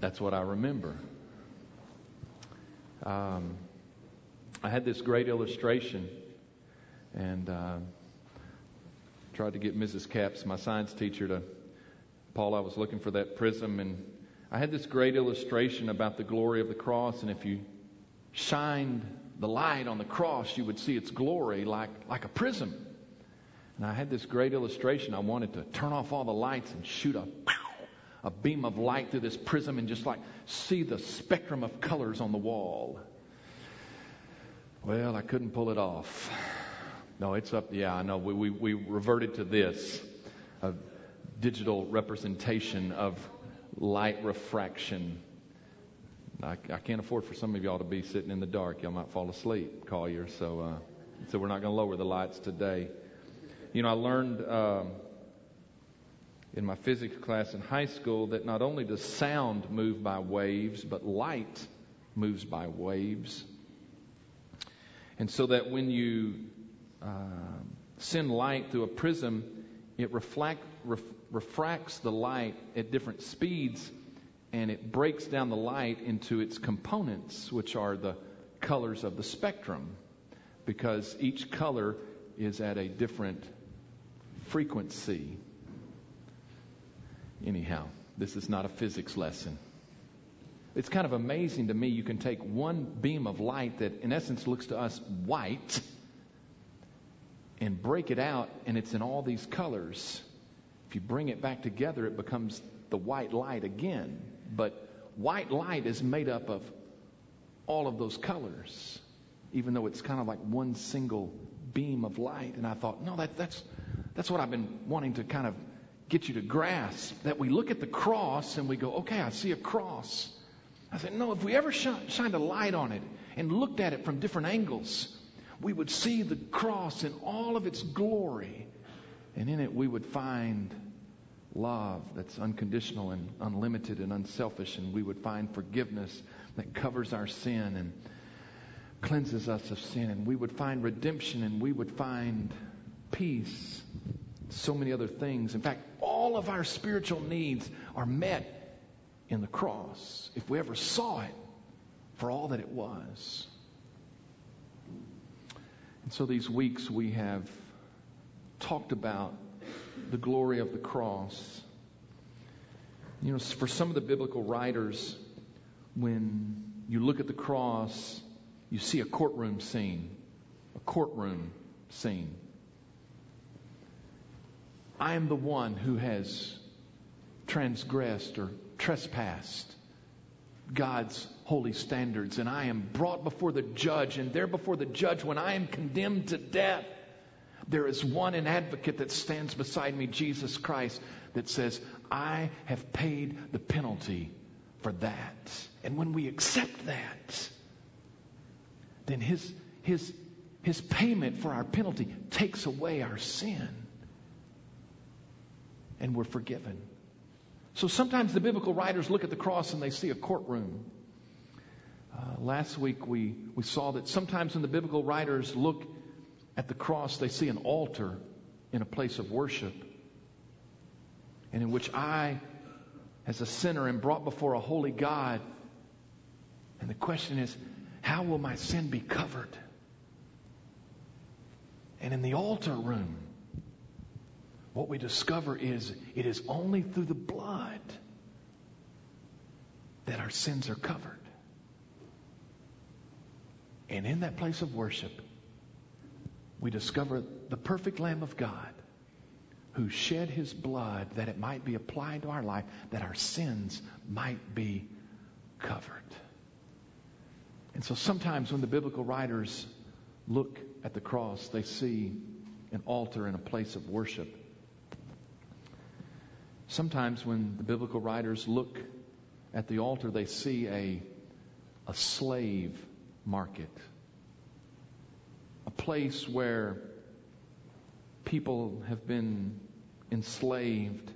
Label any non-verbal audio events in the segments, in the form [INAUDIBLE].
That's what I remember. Um, I had this great illustration, and uh, tried to get Mrs. Caps, my science teacher, to. Paul, I was looking for that prism, and I had this great illustration about the glory of the cross, and if you shined the light on the cross, you would see its glory like, like a prism. And I had this great illustration. I wanted to turn off all the lights and shoot a, a beam of light through this prism and just like see the spectrum of colors on the wall. Well, I couldn't pull it off. No, it's up. Yeah, I know. We, we, we reverted to this a digital representation of light refraction. I, I can't afford for some of y'all to be sitting in the dark. Y'all might fall asleep, Collier. So, uh, so we're not going to lower the lights today. You know, I learned um, in my physics class in high school that not only does sound move by waves, but light moves by waves. And so that when you uh, send light through a prism, it reflect, ref, refracts the light at different speeds and it breaks down the light into its components, which are the colors of the spectrum, because each color is at a different frequency. Anyhow, this is not a physics lesson. It's kind of amazing to me. You can take one beam of light that, in essence, looks to us white and break it out, and it's in all these colors. If you bring it back together, it becomes the white light again. But white light is made up of all of those colors, even though it's kind of like one single beam of light. And I thought, no, that, that's, that's what I've been wanting to kind of get you to grasp. That we look at the cross and we go, okay, I see a cross. I said, no, if we ever sh- shined a light on it and looked at it from different angles, we would see the cross in all of its glory. And in it, we would find love that's unconditional and unlimited and unselfish, and we would find forgiveness that covers our sin and cleanses us of sin, and we would find redemption and we would find peace, so many other things. In fact, all of our spiritual needs are met in the cross if we ever saw it for all that it was. And so these weeks we have talked about the glory of the cross. You know, for some of the biblical writers, when you look at the cross, you see a courtroom scene. A courtroom scene. I am the one who has transgressed or trespassed God's holy standards, and I am brought before the judge, and there before the judge, when I am condemned to death, there is one an advocate that stands beside me, Jesus Christ, that says, I have paid the penalty for that. And when we accept that, then his, his, his payment for our penalty takes away our sin. And we're forgiven. So sometimes the biblical writers look at the cross and they see a courtroom. Uh, last week we, we saw that sometimes when the biblical writers look at the cross, they see an altar in a place of worship, and in which I, as a sinner, am brought before a holy God. And the question is, how will my sin be covered? And in the altar room, what we discover is it is only through the blood that our sins are covered. And in that place of worship, we discover the perfect Lamb of God who shed his blood that it might be applied to our life, that our sins might be covered. And so sometimes when the biblical writers look at the cross, they see an altar and a place of worship. Sometimes when the biblical writers look at the altar, they see a, a slave market a place where people have been enslaved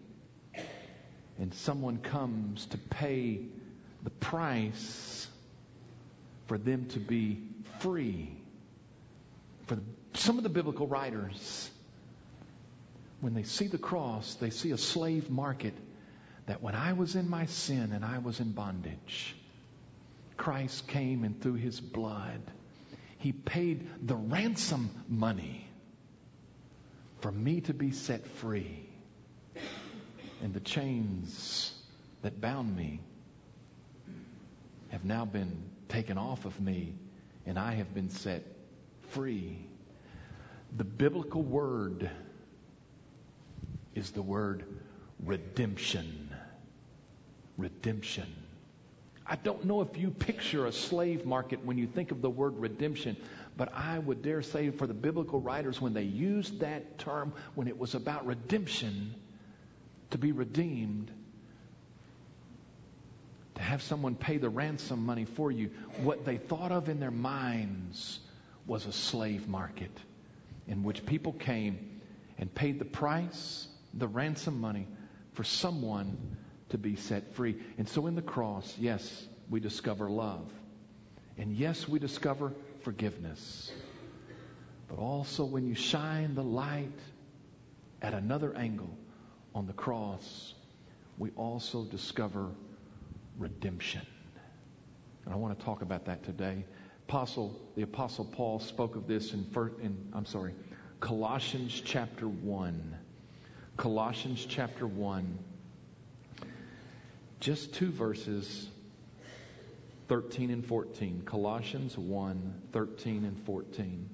and someone comes to pay the price for them to be free. For some of the biblical writers, when they see the cross, they see a slave market that when I was in my sin and I was in bondage, Christ came and through his blood, he paid the ransom money for me to be set free. And the chains that bound me have now been taken off of me, and I have been set free. The biblical word is the word redemption. Redemption. I don't know if you picture a slave market when you think of the word redemption, but I would dare say for the biblical writers, when they used that term, when it was about redemption, to be redeemed, to have someone pay the ransom money for you, what they thought of in their minds was a slave market in which people came and paid the price, the ransom money, for someone to be set free. And so in the cross, yes, we discover love. And yes, we discover forgiveness. But also when you shine the light at another angle on the cross, we also discover redemption. And I want to talk about that today. Apostle, the Apostle Paul spoke of this in, in I'm sorry, Colossians chapter 1. Colossians chapter 1. Just two verses, 13 and 14. Colossians 1, 13 and 14.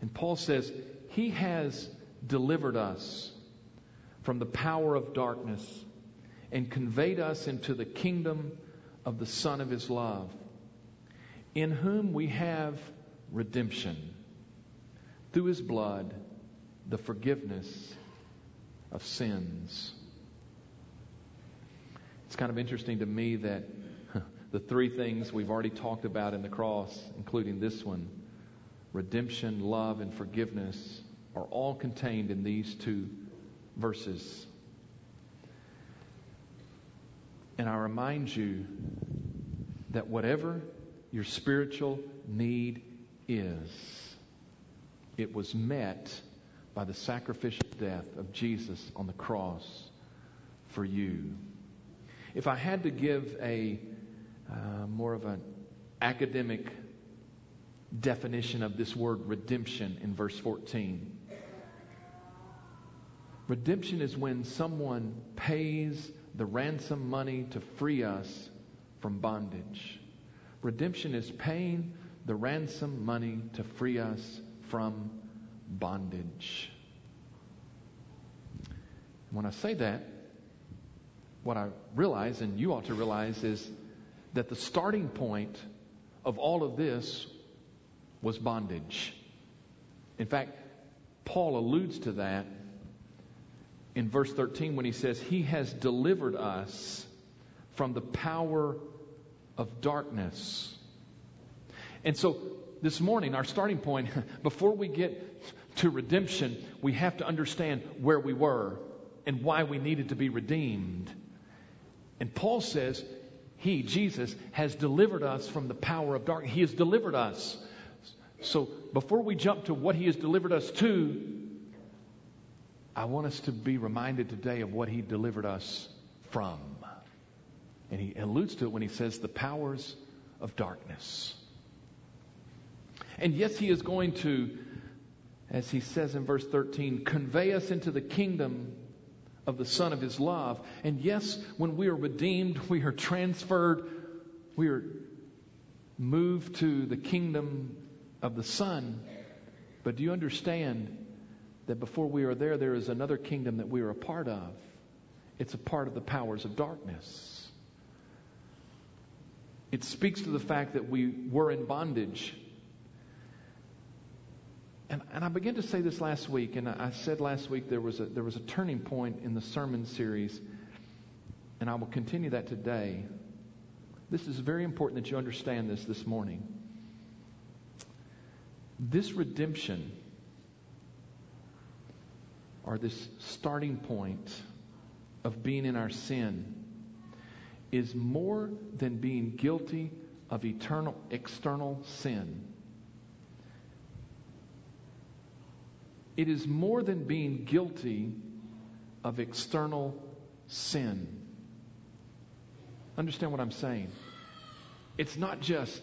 And Paul says, He has delivered us from the power of darkness and conveyed us into the kingdom of the Son of His love, in whom we have redemption through His blood, the forgiveness of sins. It's kind of interesting to me that [LAUGHS] the three things we've already talked about in the cross, including this one redemption, love, and forgiveness, are all contained in these two verses. And I remind you that whatever your spiritual need is, it was met by the sacrificial death of Jesus on the cross for you. If I had to give a uh, more of an academic definition of this word redemption in verse 14, redemption is when someone pays the ransom money to free us from bondage. Redemption is paying the ransom money to free us from bondage. When I say that, what I realize, and you ought to realize, is that the starting point of all of this was bondage. In fact, Paul alludes to that in verse 13 when he says, He has delivered us from the power of darkness. And so this morning, our starting point, [LAUGHS] before we get to redemption, we have to understand where we were and why we needed to be redeemed. And Paul says, He, Jesus, has delivered us from the power of darkness. He has delivered us. So before we jump to what He has delivered us to, I want us to be reminded today of what He delivered us from. And He alludes to it when He says, the powers of darkness. And yes, He is going to, as He says in verse 13, convey us into the kingdom of the Son of His love. And yes, when we are redeemed, we are transferred, we are moved to the kingdom of the Son. But do you understand that before we are there, there is another kingdom that we are a part of. It's a part of the powers of darkness. It speaks to the fact that we were in bondage. And, and I began to say this last week, and I said last week there was, a, there was a turning point in the sermon series, and I will continue that today. This is very important that you understand this this morning. This redemption or this starting point of being in our sin is more than being guilty of eternal external sin. It is more than being guilty of external sin. Understand what I'm saying? It's not just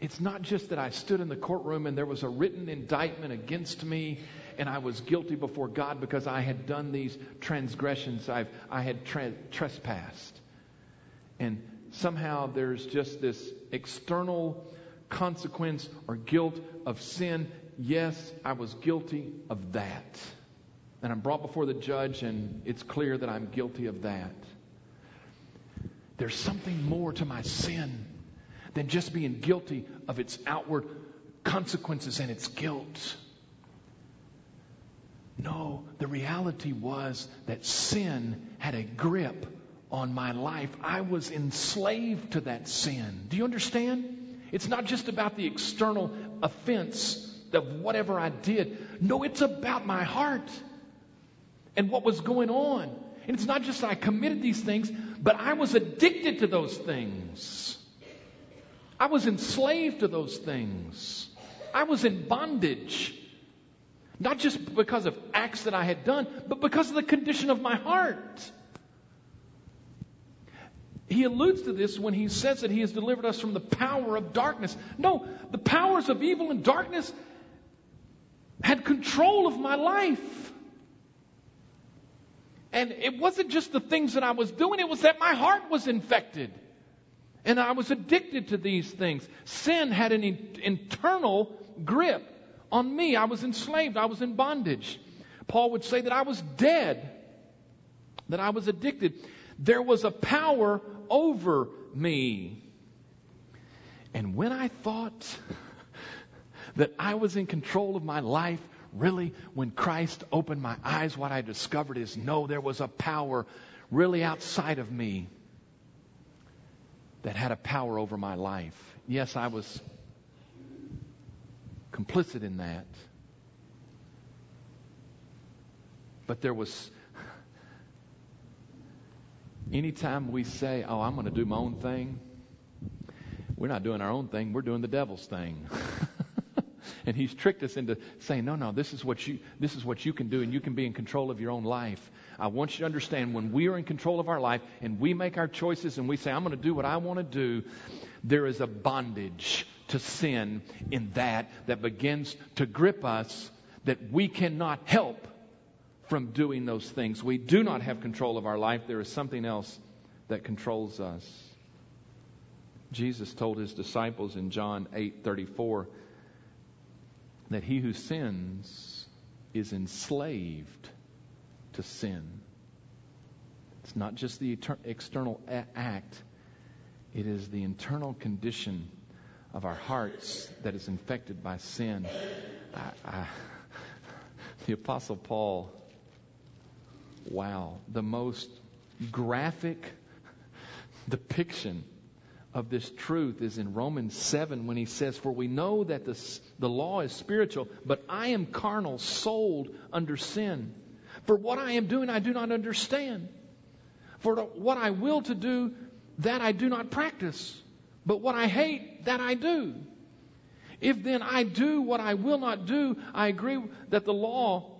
it's not just that I stood in the courtroom and there was a written indictment against me and I was guilty before God because I had done these transgressions. I've, I had tra- trespassed. And somehow there's just this external consequence or guilt of sin. Yes, I was guilty of that. And I'm brought before the judge and it's clear that I'm guilty of that. There's something more to my sin than just being guilty of its outward consequences and its guilt. No, the reality was that sin had a grip on my life. I was enslaved to that sin. Do you understand? It's not just about the external offense of whatever I did. No, it's about my heart and what was going on. And it's not just that I committed these things, but I was addicted to those things. I was enslaved to those things. I was in bondage. Not just because of acts that I had done, but because of the condition of my heart. He alludes to this when he says that he has delivered us from the power of darkness. No, the powers of evil and darkness had control of my life. And it wasn't just the things that I was doing, it was that my heart was infected. And I was addicted to these things. Sin had an internal grip on me. I was enslaved. I was in bondage. Paul would say that I was dead, that I was addicted. There was a power over me. And when I thought that I was in control of my life, really, when Christ opened my eyes, what I discovered is no, there was a power really outside of me that had a power over my life. Yes, I was complicit in that. But there was, anytime we say, oh, I'm going to do my own thing, we're not doing our own thing, we're doing the devil's thing. [LAUGHS] and he's tricked us into saying, no, no, this is what you, this is what you can do and you can be in control of your own life. I want you to understand when we are in control of our life and we make our choices and we say, I'm going to do what I want to do, there is a bondage to sin in that that begins to grip us that we cannot help from doing those things. We do not have control of our life. There is something else that controls us. Jesus told his disciples in John 8:34 that he who sins is enslaved to sin. It's not just the external act, it is the internal condition of our hearts that is infected by sin. I, I, [LAUGHS] the Apostle Paul, wow, the most graphic [LAUGHS] depiction of this truth is in Romans 7 when he says, For we know that the, the law is spiritual, but I am carnal, sold under sin. For what I am doing, I do not understand. For what I will to do, that I do not practice. But what I hate, that I do. If then I do what I will not do, I agree that the law,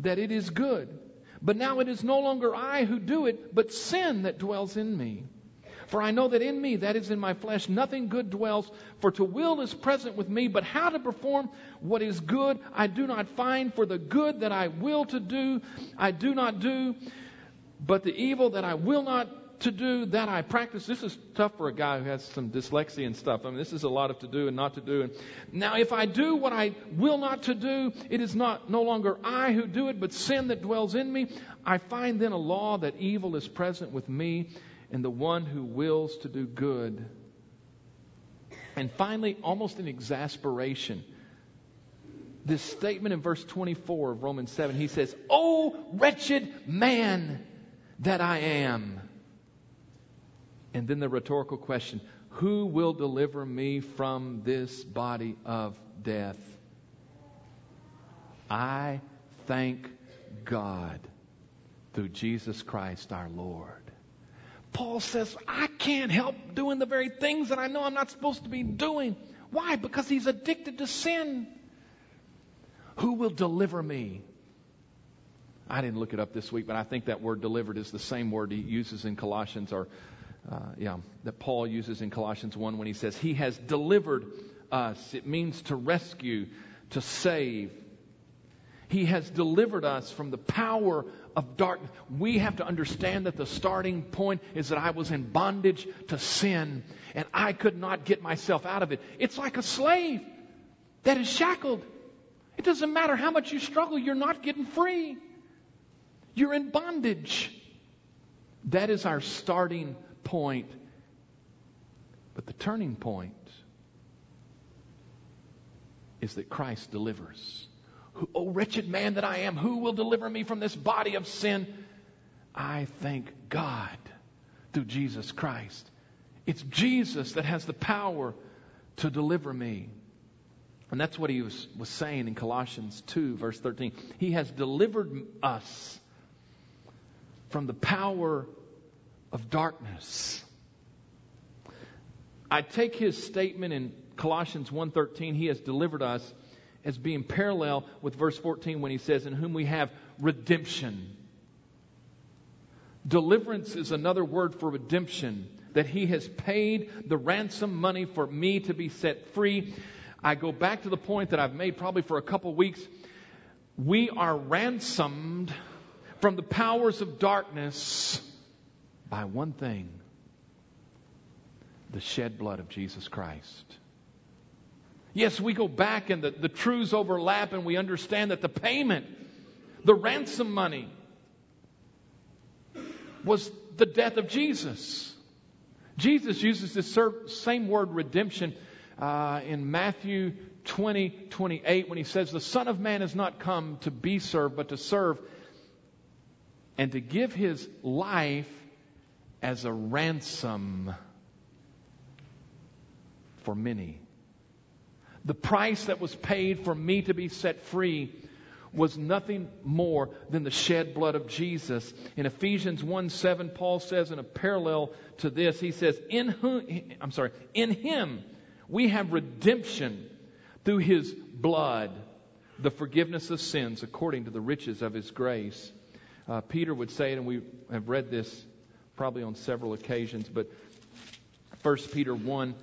that it is good. But now it is no longer I who do it, but sin that dwells in me. For I know that in me, that is in my flesh, nothing good dwells. For to will is present with me, but how to perform what is good I do not find. For the good that I will to do, I do not do. But the evil that I will not to do, that I practice. This is tough for a guy who has some dyslexia and stuff. I mean, this is a lot of to do and not to do. And now, if I do what I will not to do, it is not no longer I who do it, but sin that dwells in me. I find then a law that evil is present with me, and the one who wills to do good. And finally, almost in exasperation, this statement in verse 24 of Romans 7, he says, Oh, wretched man that I am. And then the rhetorical question Who will deliver me from this body of death? I thank God through Jesus Christ our Lord. Paul says, I can't help doing the very things that I know I'm not supposed to be doing. Why? Because he's addicted to sin. Who will deliver me I didn't look it up this week, but I think that word delivered is the same word he uses in Colossians, or uh, yeah, that Paul uses in Colossians 1 when he says, He has delivered us. It means to rescue, to save. He has delivered us from the power of darkness. We have to understand that the starting point is that I was in bondage to sin and I could not get myself out of it. It's like a slave that is shackled. It doesn't matter how much you struggle, you're not getting free. You're in bondage. That is our starting point. But the turning point is that Christ delivers. Oh, wretched man that I am, who will deliver me from this body of sin? I thank God through Jesus Christ. It's Jesus that has the power to deliver me. And that's what he was, was saying in Colossians 2, verse 13. He has delivered us from the power of darkness. I take his statement in Colossians 1:13, he has delivered us as being parallel with verse 14 when he says, In whom we have redemption. Deliverance is another word for redemption, that he has paid the ransom money for me to be set free. I go back to the point that I've made probably for a couple weeks. We are ransomed from the powers of darkness by one thing the shed blood of Jesus Christ. Yes, we go back and the, the truths overlap and we understand that the payment, the ransom money, was the death of Jesus. Jesus uses this same word redemption uh, in Matthew 20, 28 when he says, The Son of Man has not come to be served, but to serve and to give his life as a ransom for many. The price that was paid for me to be set free was nothing more than the shed blood of Jesus. In Ephesians 1 7, Paul says in a parallel to this, he says, In whom, I'm sorry, in him we have redemption through his blood, the forgiveness of sins according to the riches of his grace. Uh, Peter would say and we have read this probably on several occasions, but 1 Peter 1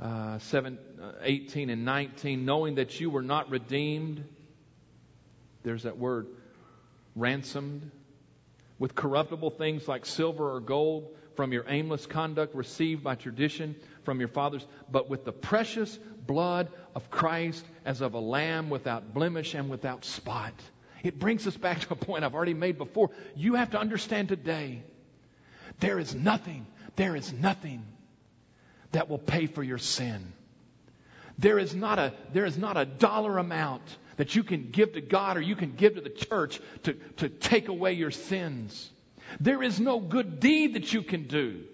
uh, 7, uh, 18 and 19, knowing that you were not redeemed, there's that word, ransomed, with corruptible things like silver or gold from your aimless conduct received by tradition from your fathers, but with the precious blood of Christ as of a lamb without blemish and without spot. It brings us back to a point I've already made before. You have to understand today there is nothing, there is nothing that will pay for your sin. There is not a, there is not a dollar amount that you can give to God or you can give to the church to, to take away your sins. There is no good deed that you can do.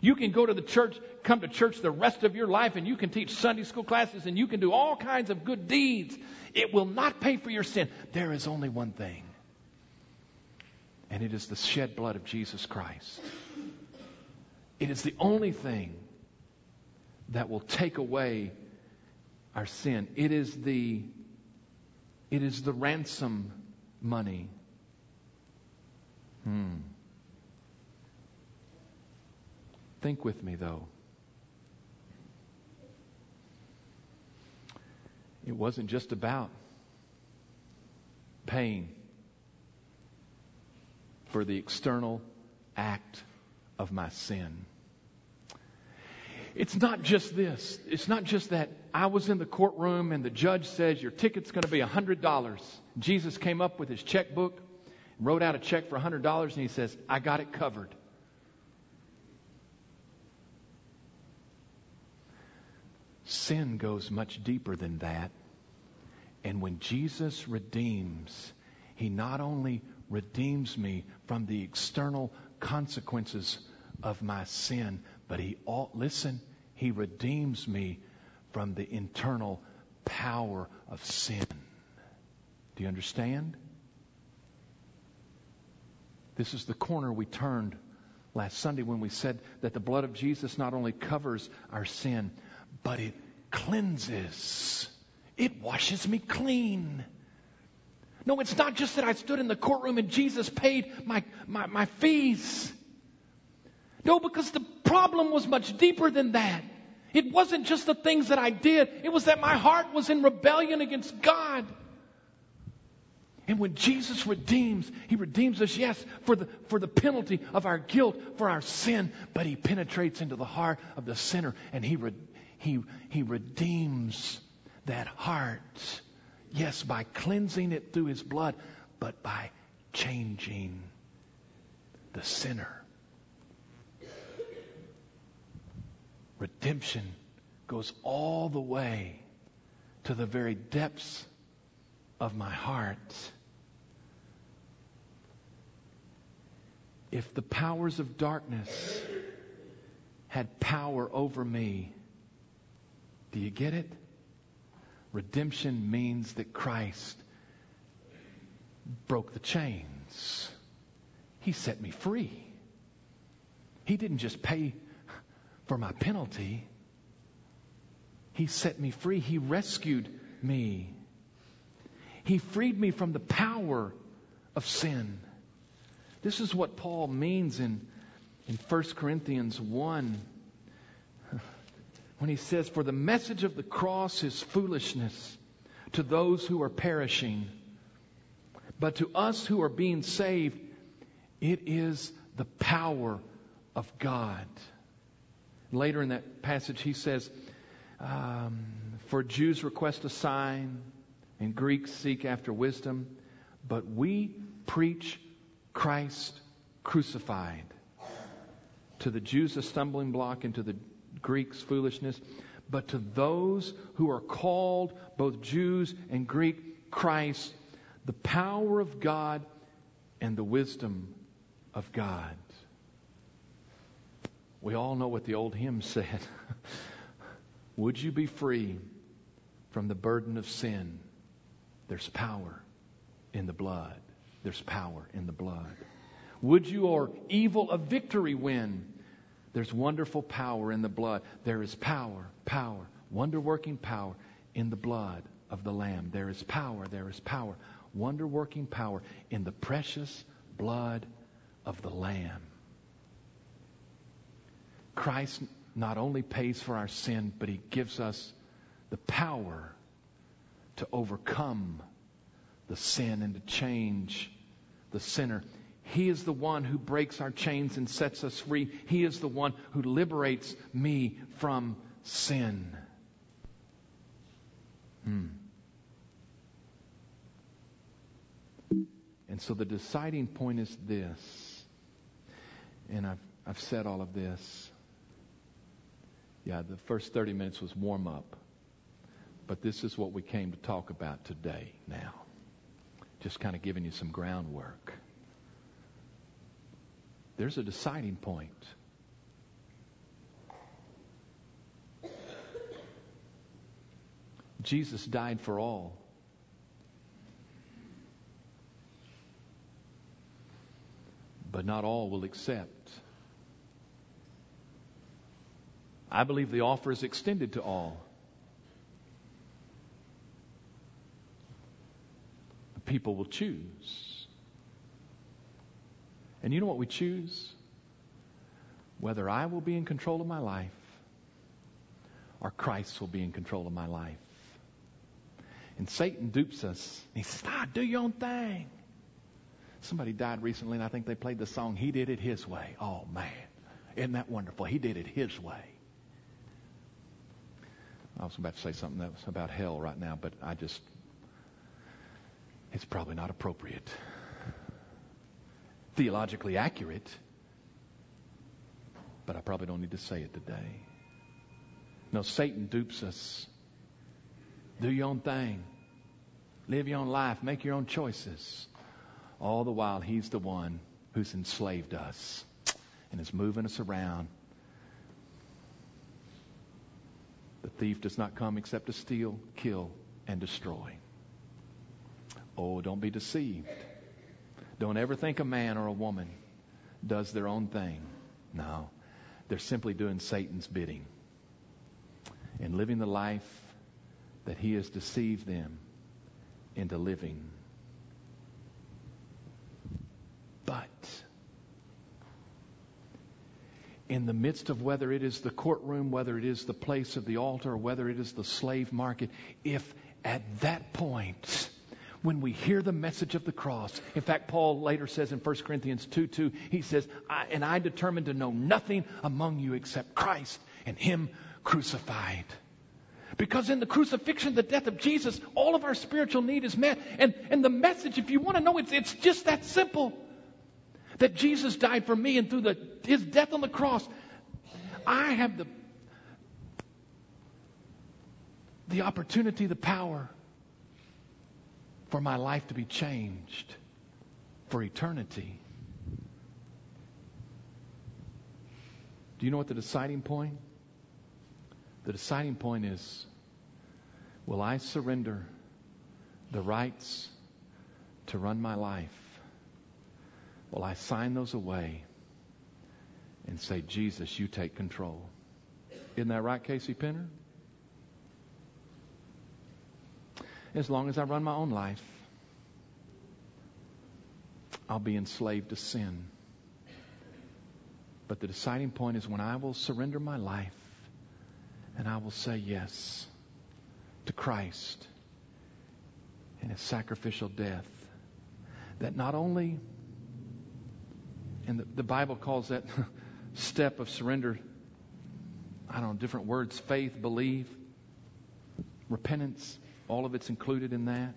You can go to the church, come to church the rest of your life, and you can teach Sunday school classes, and you can do all kinds of good deeds. It will not pay for your sin. There is only one thing, and it is the shed blood of Jesus Christ. It is the only thing that will take away our sin. It is the it is the ransom money. Hmm. Think with me though. It wasn't just about paying for the external act of my sin. It's not just this. It's not just that I was in the courtroom and the judge says your ticket's going to be $100. Jesus came up with his checkbook, wrote out a check for $100, and he says, I got it covered. Sin goes much deeper than that. And when Jesus redeems, he not only redeems me from the external consequences of my sin, but he all, listen, he redeems me from the internal power of sin. Do you understand? This is the corner we turned last Sunday when we said that the blood of Jesus not only covers our sin, but it cleanses. It washes me clean. No, it's not just that I stood in the courtroom and Jesus paid my, my, my fees. No, because the problem was much deeper than that. It wasn't just the things that I did, it was that my heart was in rebellion against God. And when Jesus redeems, He redeems us, yes, for the, for the penalty of our guilt, for our sin, but He penetrates into the heart of the sinner and He, re, he, he redeems that heart. Yes, by cleansing it through His blood, but by changing the sinner. Redemption goes all the way to the very depths of my heart. If the powers of darkness had power over me, do you get it? Redemption means that Christ broke the chains. He set me free. He didn't just pay for my penalty, He set me free. He rescued me. He freed me from the power of sin. This is what Paul means in, in 1 Corinthians 1 [LAUGHS] when he says, For the message of the cross is foolishness to those who are perishing, but to us who are being saved, it is the power of God. Later in that passage, he says, um, For Jews request a sign, and Greeks seek after wisdom, but we preach Christ crucified. To the Jews, a stumbling block, and to the Greeks, foolishness. But to those who are called, both Jews and Greek, Christ, the power of God and the wisdom of God. We all know what the old hymn said. [LAUGHS] Would you be free from the burden of sin? There's power in the blood. There's power in the blood. Would you or evil a victory win? There's wonderful power in the blood. There is power, power, wonder working power in the blood of the Lamb. There is power, there is power, wonder working power in the precious blood of the Lamb. Christ not only pays for our sin, but He gives us the power to overcome the sin and to change the sinner. He is the one who breaks our chains and sets us free. He is the one who liberates me from sin. Hmm. And so the deciding point is this, and I've, I've said all of this. Yeah, the first 30 minutes was warm up. But this is what we came to talk about today now. Just kind of giving you some groundwork. There's a deciding point. Jesus died for all. But not all will accept. I believe the offer is extended to all. The people will choose. And you know what we choose? Whether I will be in control of my life or Christ will be in control of my life. And Satan dupes us. He says, ah, do your own thing. Somebody died recently, and I think they played the song, He Did It His Way. Oh, man. Isn't that wonderful? He did it His way. I was about to say something that was about hell right now, but I just, it's probably not appropriate. Theologically accurate, but I probably don't need to say it today. No, Satan dupes us. Do your own thing. Live your own life. Make your own choices. All the while, he's the one who's enslaved us and is moving us around The thief does not come except to steal, kill, and destroy. Oh, don't be deceived. Don't ever think a man or a woman does their own thing. No, they're simply doing Satan's bidding and living the life that he has deceived them into living. In the midst of whether it is the courtroom, whether it is the place of the altar, whether it is the slave market, if at that point, when we hear the message of the cross, in fact, Paul later says in 1 Corinthians 2 2, he says, I, And I determined to know nothing among you except Christ and Him crucified. Because in the crucifixion, the death of Jesus, all of our spiritual need is met. And, and the message, if you want to know, it's, it's just that simple. That Jesus died for me and through the, his death on the cross, I have the, the opportunity, the power for my life to be changed for eternity. Do you know what the deciding point? The deciding point is will I surrender the rights to run my life? Will I sign those away and say, Jesus, you take control? Isn't that right, Casey Penner? As long as I run my own life, I'll be enslaved to sin. But the deciding point is when I will surrender my life and I will say yes to Christ and his sacrificial death. That not only, and the, the Bible calls that [LAUGHS] step of surrender, I don't know, different words faith, believe, repentance, all of it's included in that.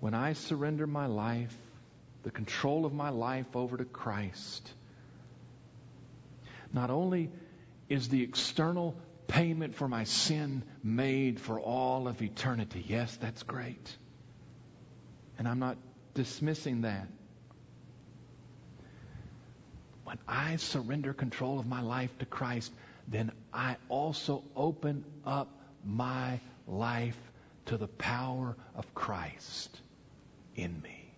When I surrender my life, the control of my life over to Christ, not only is the external payment for my sin made for all of eternity. Yes, that's great. And I'm not dismissing that. When I surrender control of my life to Christ, then I also open up my life to the power of Christ in me.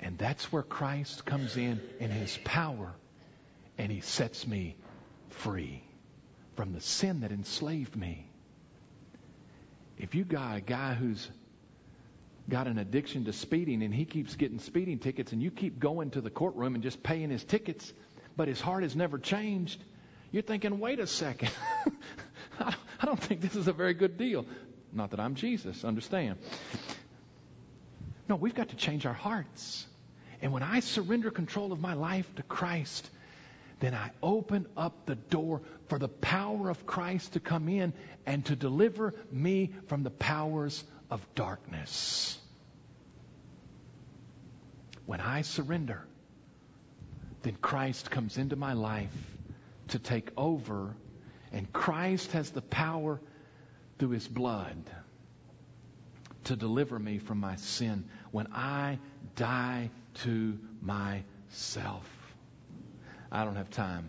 And that's where Christ comes in in his power and he sets me free from the sin that enslaved me. If you got a guy who's got an addiction to speeding and he keeps getting speeding tickets and you keep going to the courtroom and just paying his tickets, but his heart has never changed, you're thinking, wait a second. [LAUGHS] I don't think this is a very good deal. Not that I'm Jesus, understand. No, we've got to change our hearts. And when I surrender control of my life to Christ, then I open up the door for the power of Christ to come in and to deliver me from the powers of darkness. When I surrender, then Christ comes into my life to take over, and Christ has the power through his blood to deliver me from my sin. When I die to myself. I don't have time.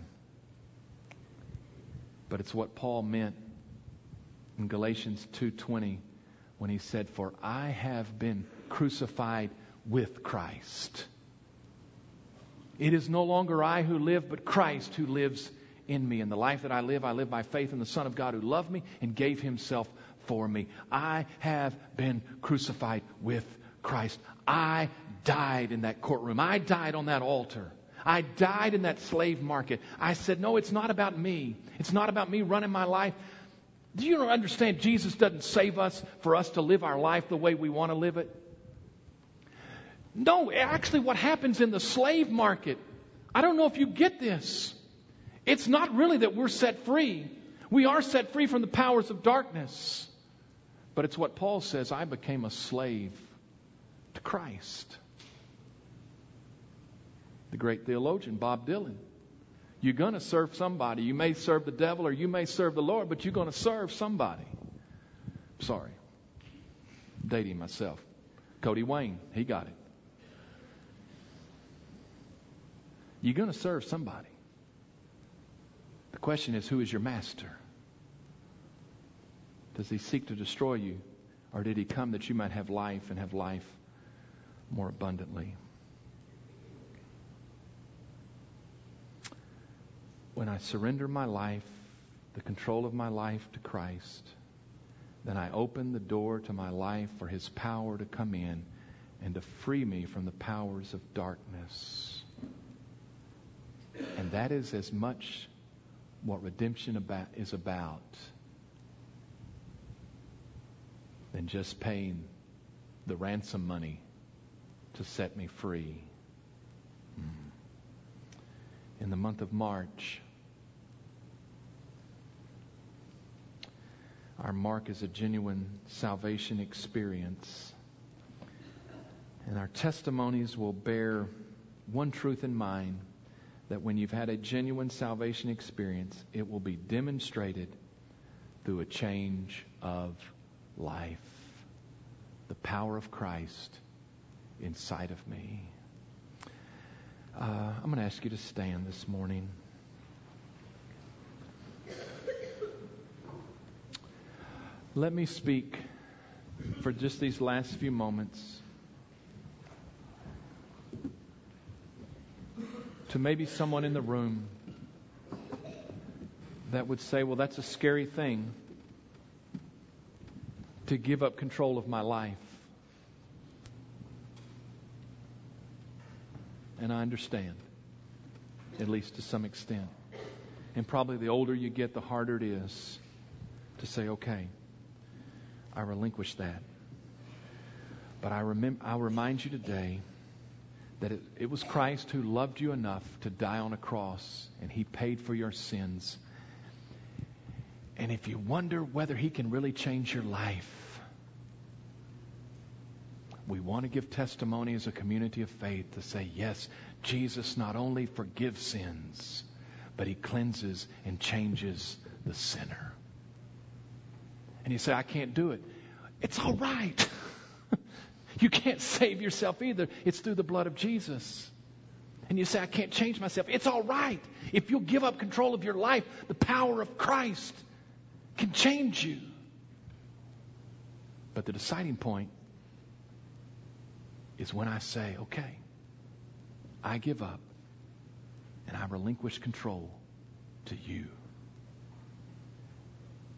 But it's what Paul meant in Galatians 2:20 when he said, "For I have been crucified with Christ. It is no longer I who live, but Christ who lives in me. And the life that I live, I live by faith in the Son of God who loved me and gave himself for me. I have been crucified with Christ. I died in that courtroom. I died on that altar. I died in that slave market. I said, No, it's not about me. It's not about me running my life. Do you understand Jesus doesn't save us for us to live our life the way we want to live it? No, actually, what happens in the slave market, I don't know if you get this. It's not really that we're set free. We are set free from the powers of darkness. But it's what Paul says I became a slave to Christ. The great theologian, Bob Dylan. You're going to serve somebody. You may serve the devil or you may serve the Lord, but you're going to serve somebody. Sorry. Dating myself. Cody Wayne, he got it. You're going to serve somebody. The question is, who is your master? Does he seek to destroy you? Or did he come that you might have life and have life more abundantly? When I surrender my life, the control of my life to Christ, then I open the door to my life for his power to come in and to free me from the powers of darkness. And that is as much what redemption about, is about than just paying the ransom money to set me free. Hmm. In the month of March, our mark is a genuine salvation experience. And our testimonies will bear one truth in mind that when you've had a genuine salvation experience, it will be demonstrated through a change of life. The power of Christ inside of me. Uh, I'm going to ask you to stand this morning. Let me speak for just these last few moments to maybe someone in the room that would say, Well, that's a scary thing to give up control of my life. And I understand, at least to some extent. And probably the older you get, the harder it is to say, okay, I relinquish that. But I remember, I'll remind you today that it, it was Christ who loved you enough to die on a cross, and He paid for your sins. And if you wonder whether He can really change your life, we want to give testimony as a community of faith to say, yes, Jesus not only forgives sins, but He cleanses and changes the sinner. And you say, I can't do it. It's all right. [LAUGHS] You can't save yourself either. It's through the blood of Jesus. And you say, I can't change myself. It's all right. If you'll give up control of your life, the power of Christ can change you. But the deciding point is when I say, okay, I give up and I relinquish control to you.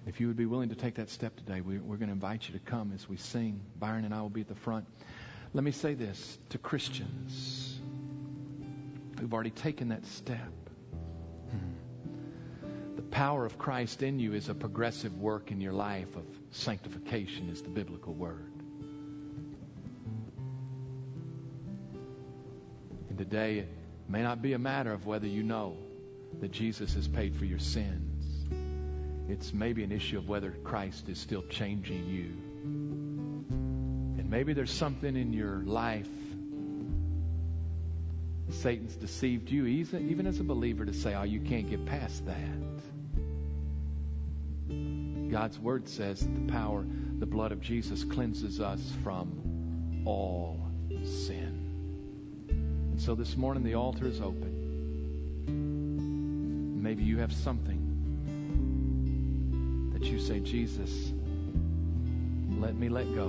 If you would be willing to take that step today, we, are going to invite you to come as we sing. Byron and I will be at the front. Let me say this to Christians who've already taken that step. The power of Christ in you is a progressive work in your life of sanctification, is the biblical word. And today, it may not be a matter of whether you know that Jesus has paid for your sins it's maybe an issue of whether Christ is still changing you. And maybe there's something in your life. Satan's deceived you, even as a believer, to say, oh, you can't get past that. God's word says that the power, the blood of Jesus cleanses us from all sin. And so this morning the altar is open. Maybe you have something that you say, Jesus, let me let go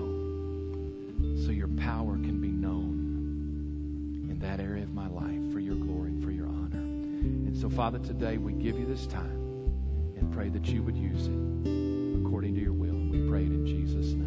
so your power can be known in that area of my life for your glory and for your honor. And so, Father, today we give you this time and pray that you would use it according to your will. We pray it in Jesus' name.